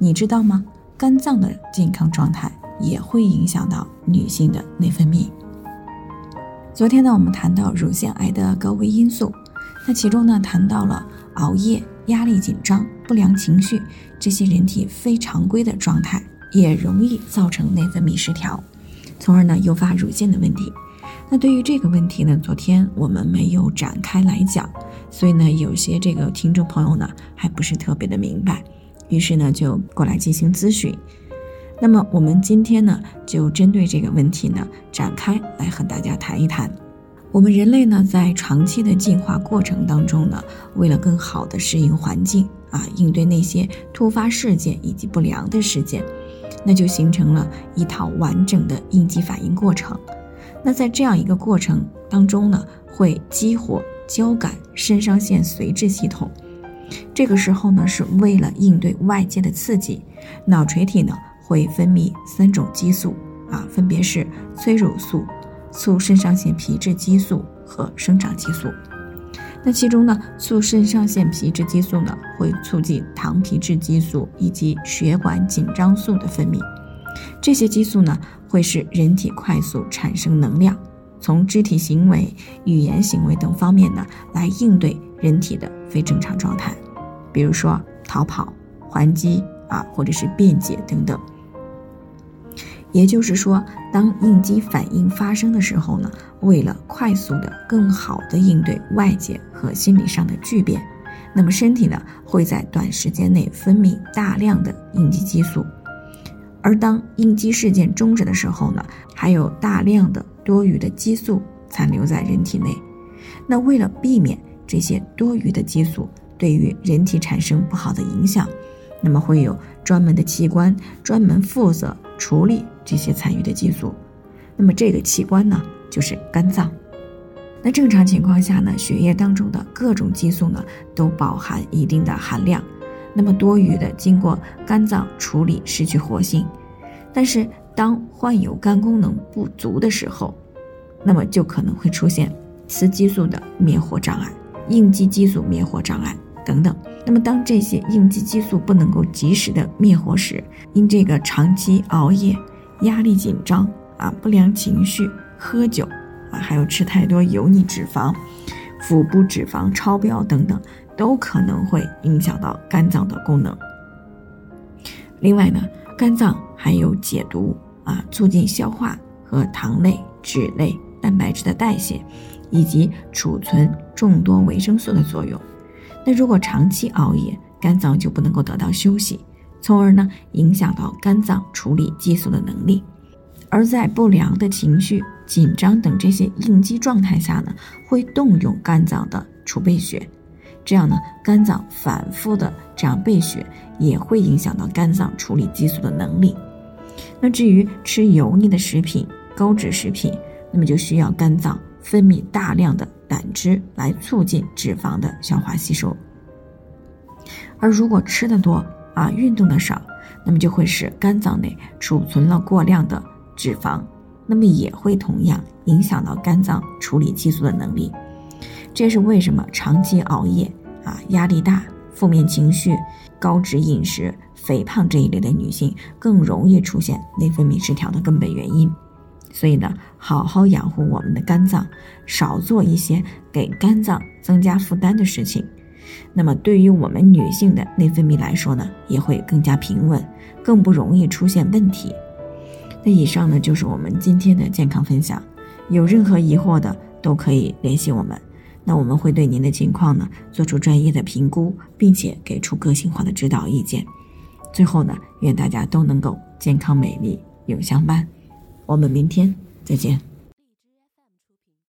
你知道吗？肝脏的健康状态也会影响到女性的内分泌。昨天呢，我们谈到乳腺癌的高危因素，那其中呢谈到了熬夜、压力紧张、不良情绪这些人体非常规的状态，也容易造成内分泌失调，从而呢诱发乳腺的问题。那对于这个问题呢，昨天我们没有展开来讲，所以呢，有些这个听众朋友呢还不是特别的明白，于是呢就过来进行咨询。那么我们今天呢，就针对这个问题呢，展开来和大家谈一谈。我们人类呢，在长期的进化过程当中呢，为了更好的适应环境啊，应对那些突发事件以及不良的事件，那就形成了一套完整的应激反应过程。那在这样一个过程当中呢，会激活交感肾上腺髓质系统。这个时候呢，是为了应对外界的刺激，脑垂体呢。会分泌三种激素啊，分别是催乳素、促肾上腺皮质激素和生长激素。那其中呢，促肾上腺皮质激素呢，会促进糖皮质激素以及血管紧张素的分泌。这些激素呢，会使人体快速产生能量，从肢体行为、语言行为等方面呢，来应对人体的非正常状态，比如说逃跑、还击啊，或者是辩解等等。也就是说，当应激反应发生的时候呢，为了快速的、更好的应对外界和心理上的巨变，那么身体呢会在短时间内分泌大量的应激激素，而当应激事件终止的时候呢，还有大量的多余的激素残留在人体内。那为了避免这些多余的激素对于人体产生不好的影响，那么会有专门的器官专门负责处理。这些残余的激素，那么这个器官呢，就是肝脏。那正常情况下呢，血液当中的各种激素呢，都饱含一定的含量。那么多余的经过肝脏处理，失去活性。但是当患有肝功能不足的时候，那么就可能会出现雌激素的灭活障碍、应激激素灭活障碍等等。那么当这些应激激素不能够及时的灭活时，因这个长期熬夜。压力紧张啊，不良情绪，喝酒啊，还有吃太多油腻脂肪，腹部脂肪超标等等，都可能会影响到肝脏的功能。另外呢，肝脏还有解毒啊，促进消化和糖类、脂类、蛋白质的代谢，以及储存众多维生素的作用。那如果长期熬夜，肝脏就不能够得到休息。从而呢，影响到肝脏处理激素的能力，而在不良的情绪、紧张等这些应激状态下呢，会动用肝脏的储备血，这样呢，肝脏反复的这样备血，也会影响到肝脏处理激素的能力。那至于吃油腻的食品、高脂食品，那么就需要肝脏分泌大量的胆汁来促进脂肪的消化吸收，而如果吃的多，啊，运动的少，那么就会使肝脏内储存了过量的脂肪，那么也会同样影响到肝脏处理激素的能力。这是为什么长期熬夜啊、压力大、负面情绪、高脂饮食、肥胖这一类的女性更容易出现内分泌失调的根本原因。所以呢，好好养护我们的肝脏，少做一些给肝脏增加负担的事情。那么，对于我们女性的内分泌来说呢，也会更加平稳，更不容易出现问题。那以上呢，就是我们今天的健康分享。有任何疑惑的，都可以联系我们。那我们会对您的情况呢，做出专业的评估，并且给出个性化的指导意见。最后呢，愿大家都能够健康美丽永相伴。我们明天再见。